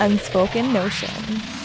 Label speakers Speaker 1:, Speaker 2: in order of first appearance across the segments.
Speaker 1: Unspoken Notion.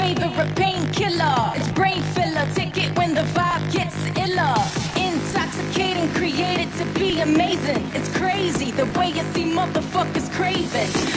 Speaker 2: favorite painkiller. It's brain filler. Take it when
Speaker 3: the vibe gets iller. Intoxicating, created to be amazing. It's
Speaker 2: crazy the
Speaker 4: way you
Speaker 5: see motherfuckers craving.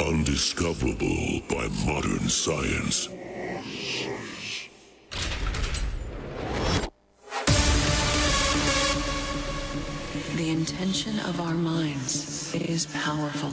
Speaker 5: undiscoverable by modern science. The intention of our minds is
Speaker 6: powerful.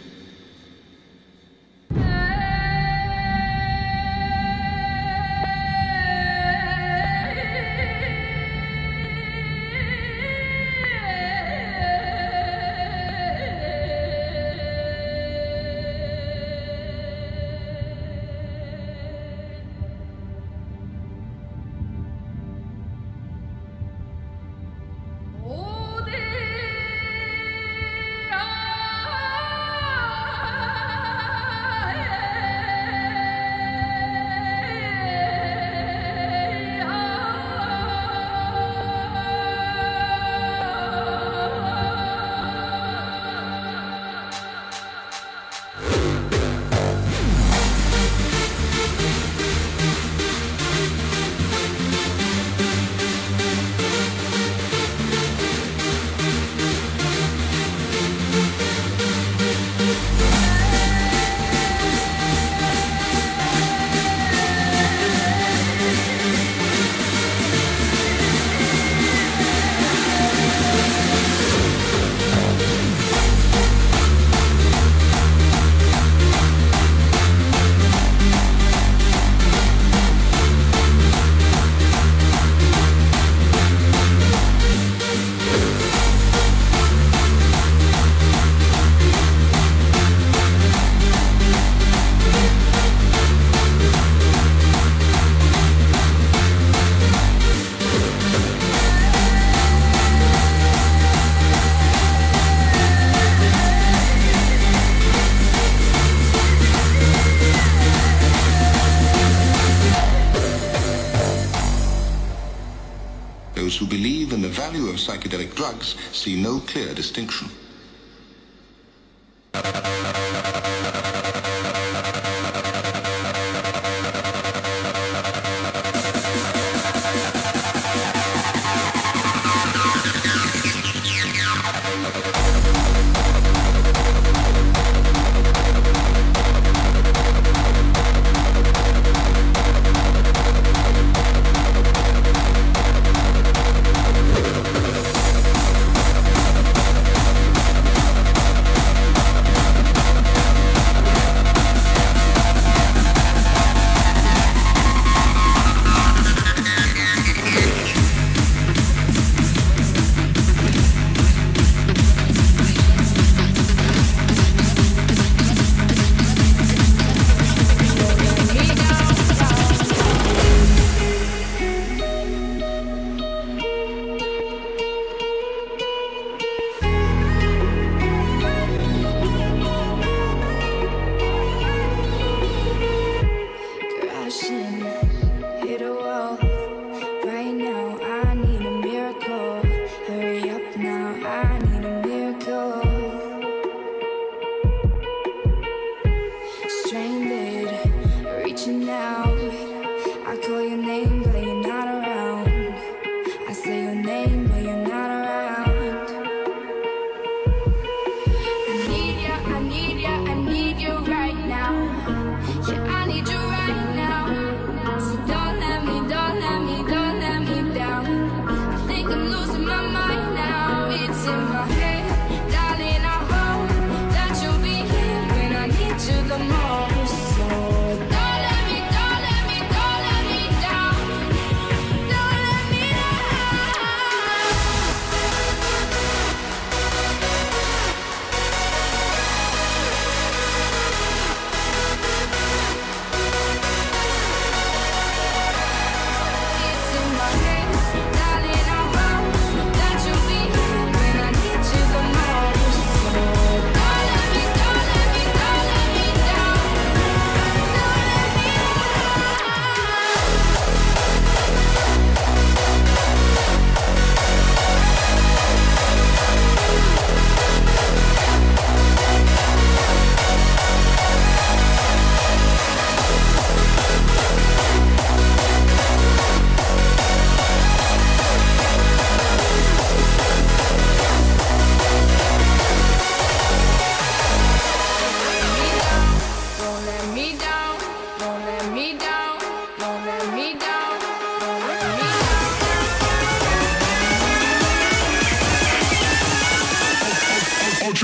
Speaker 7: Distinction.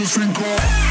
Speaker 8: 5.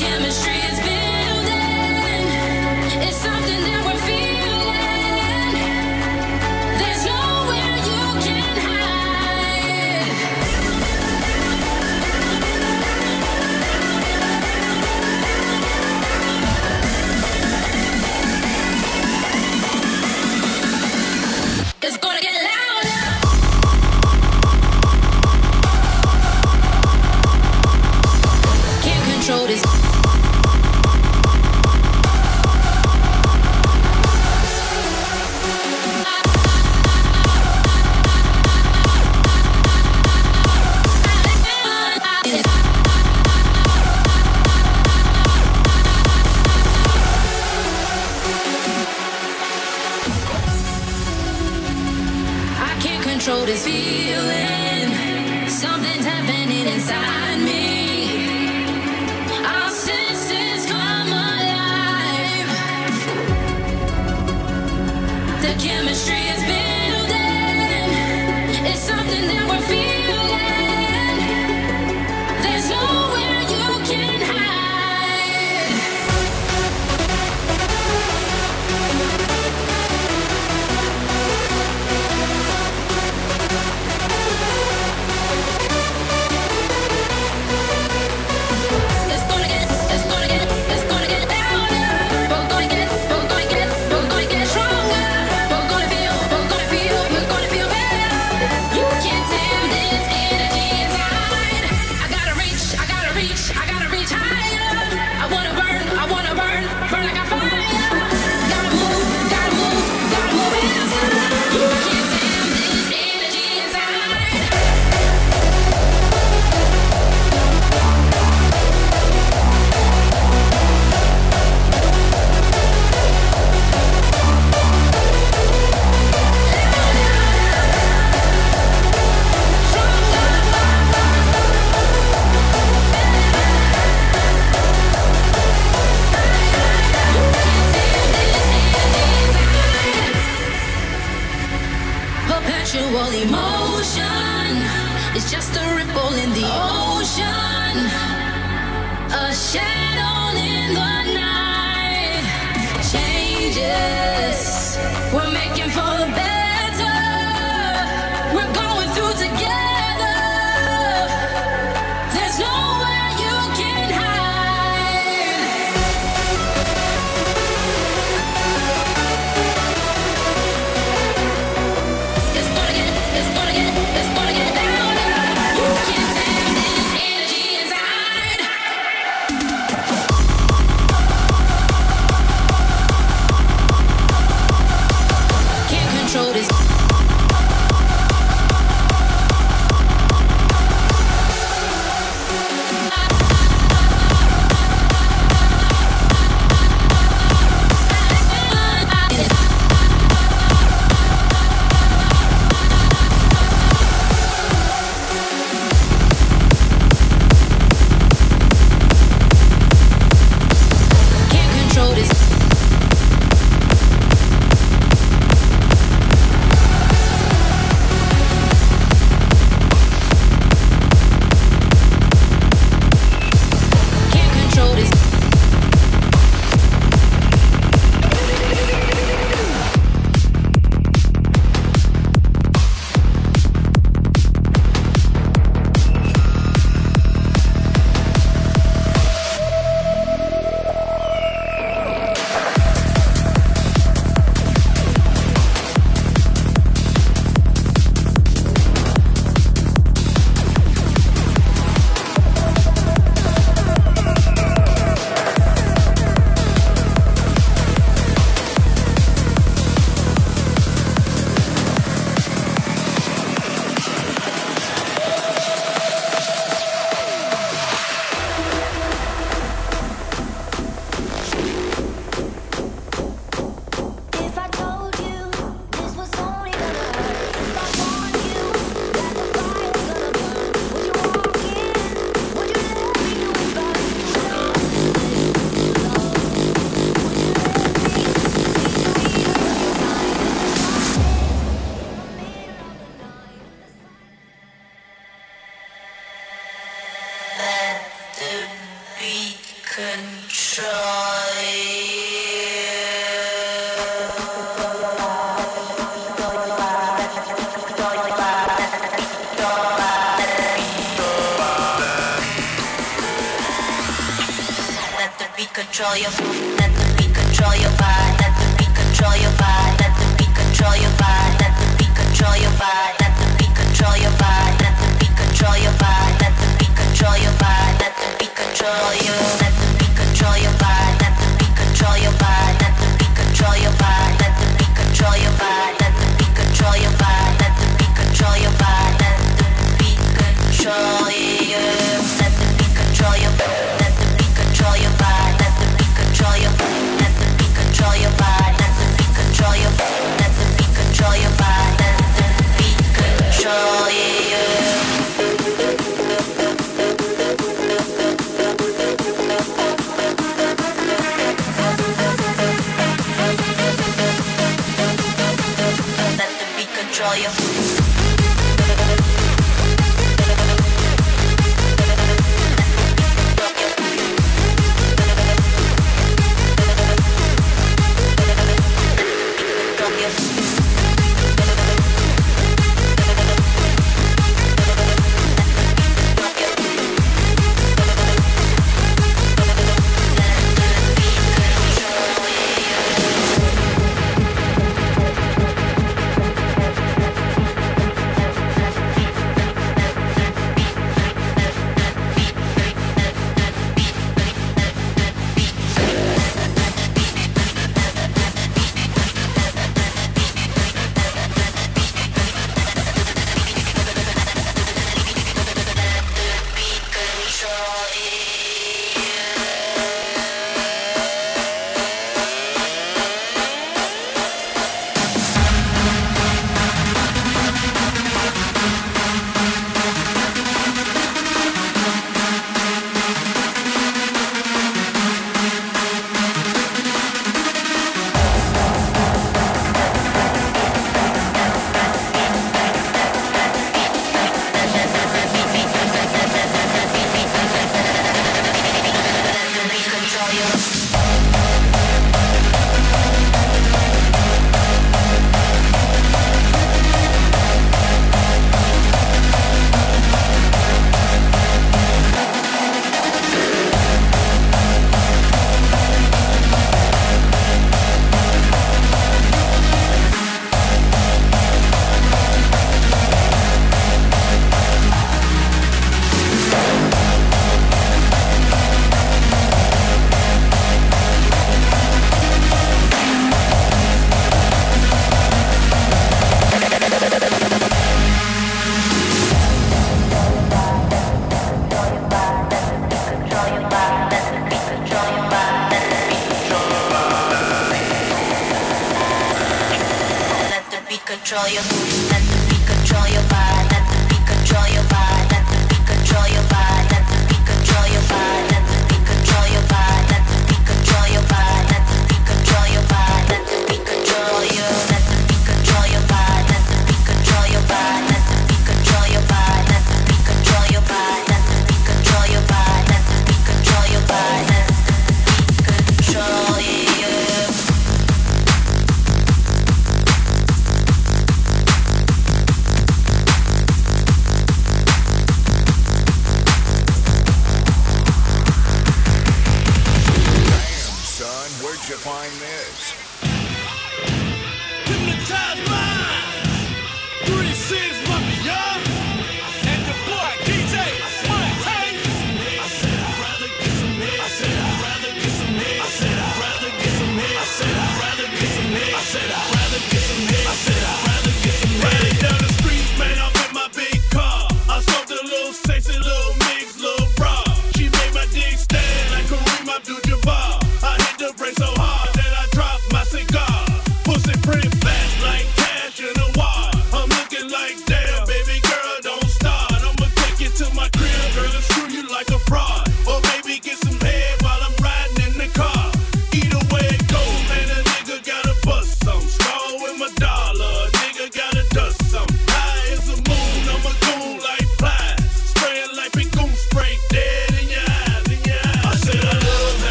Speaker 8: chemistry.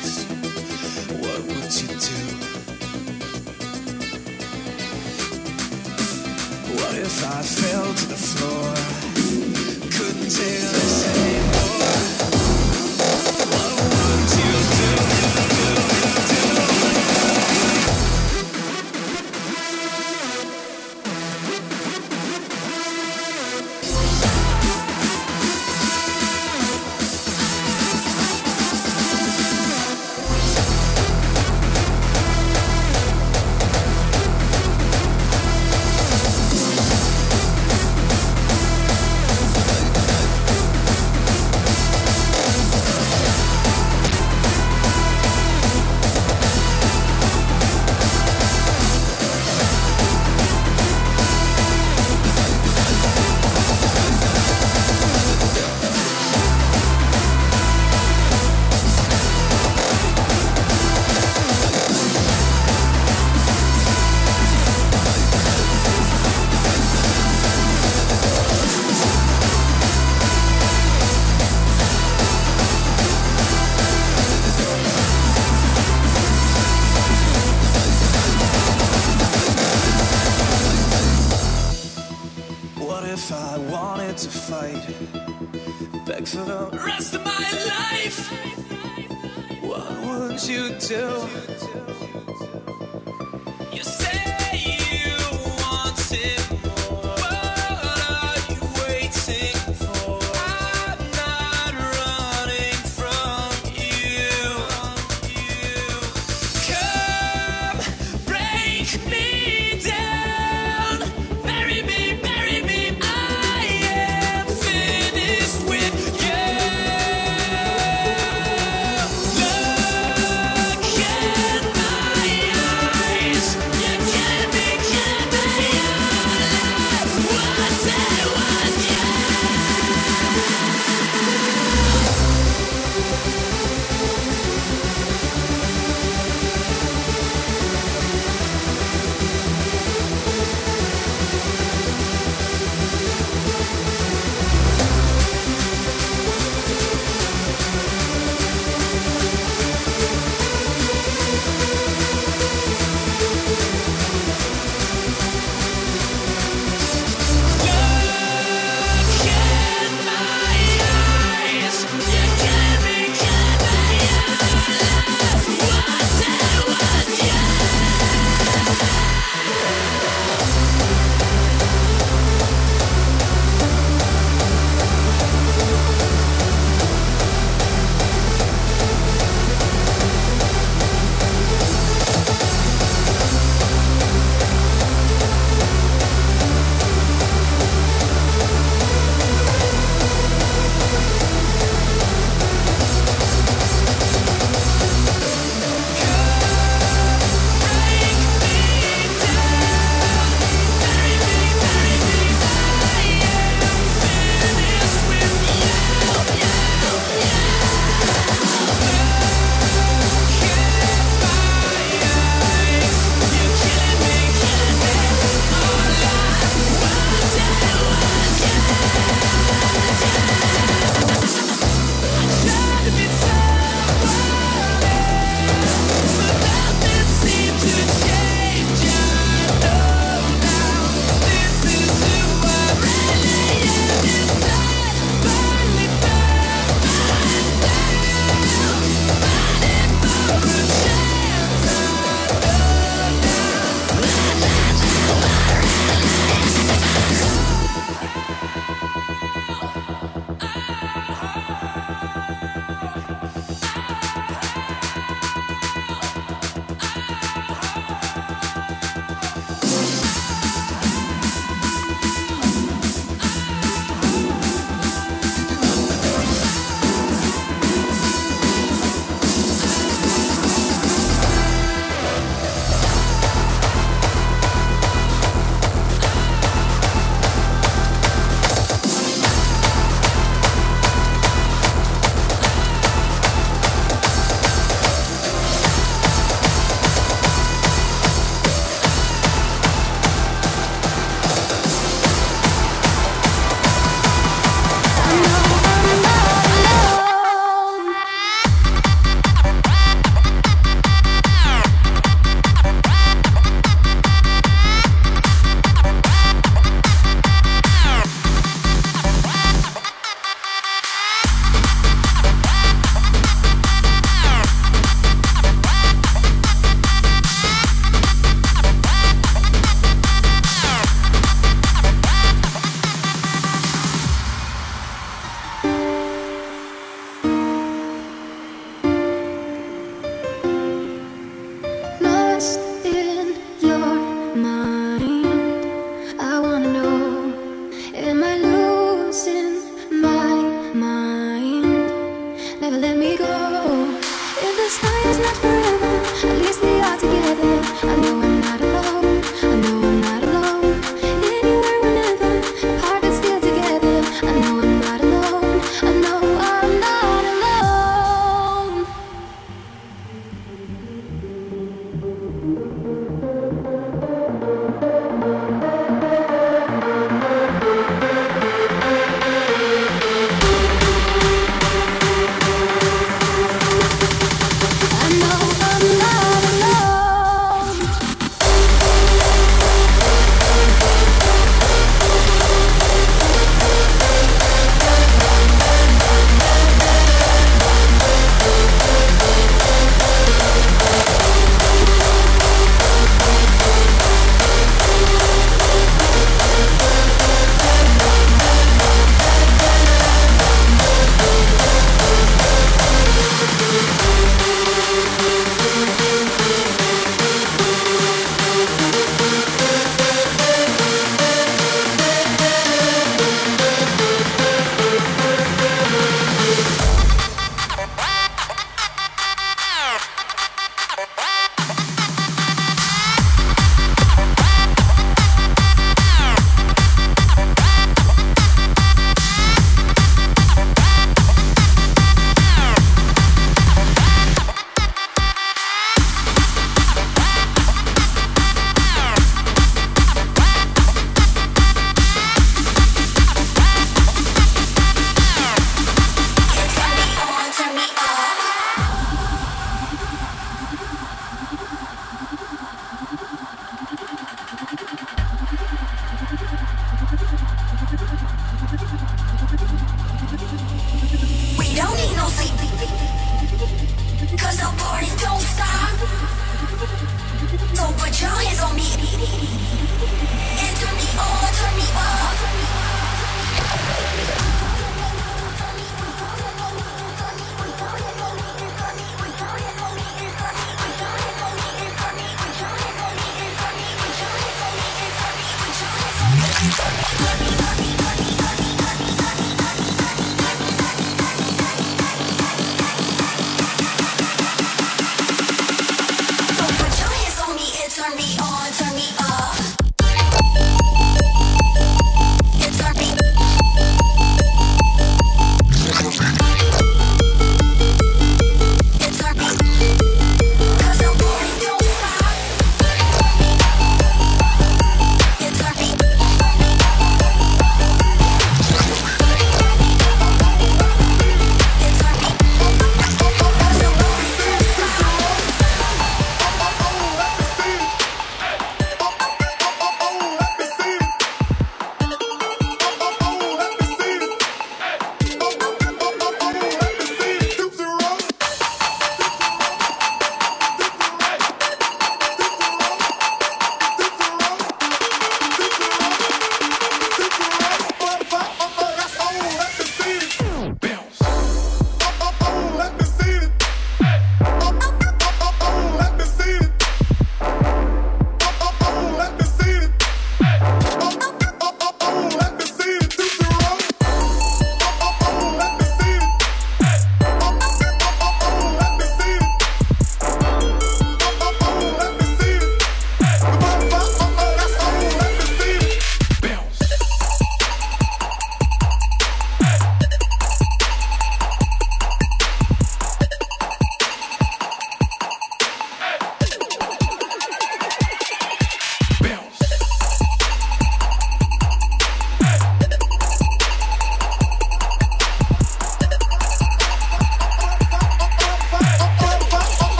Speaker 4: place,
Speaker 9: what would you do? What if I fell to the floor? Couldn't take this.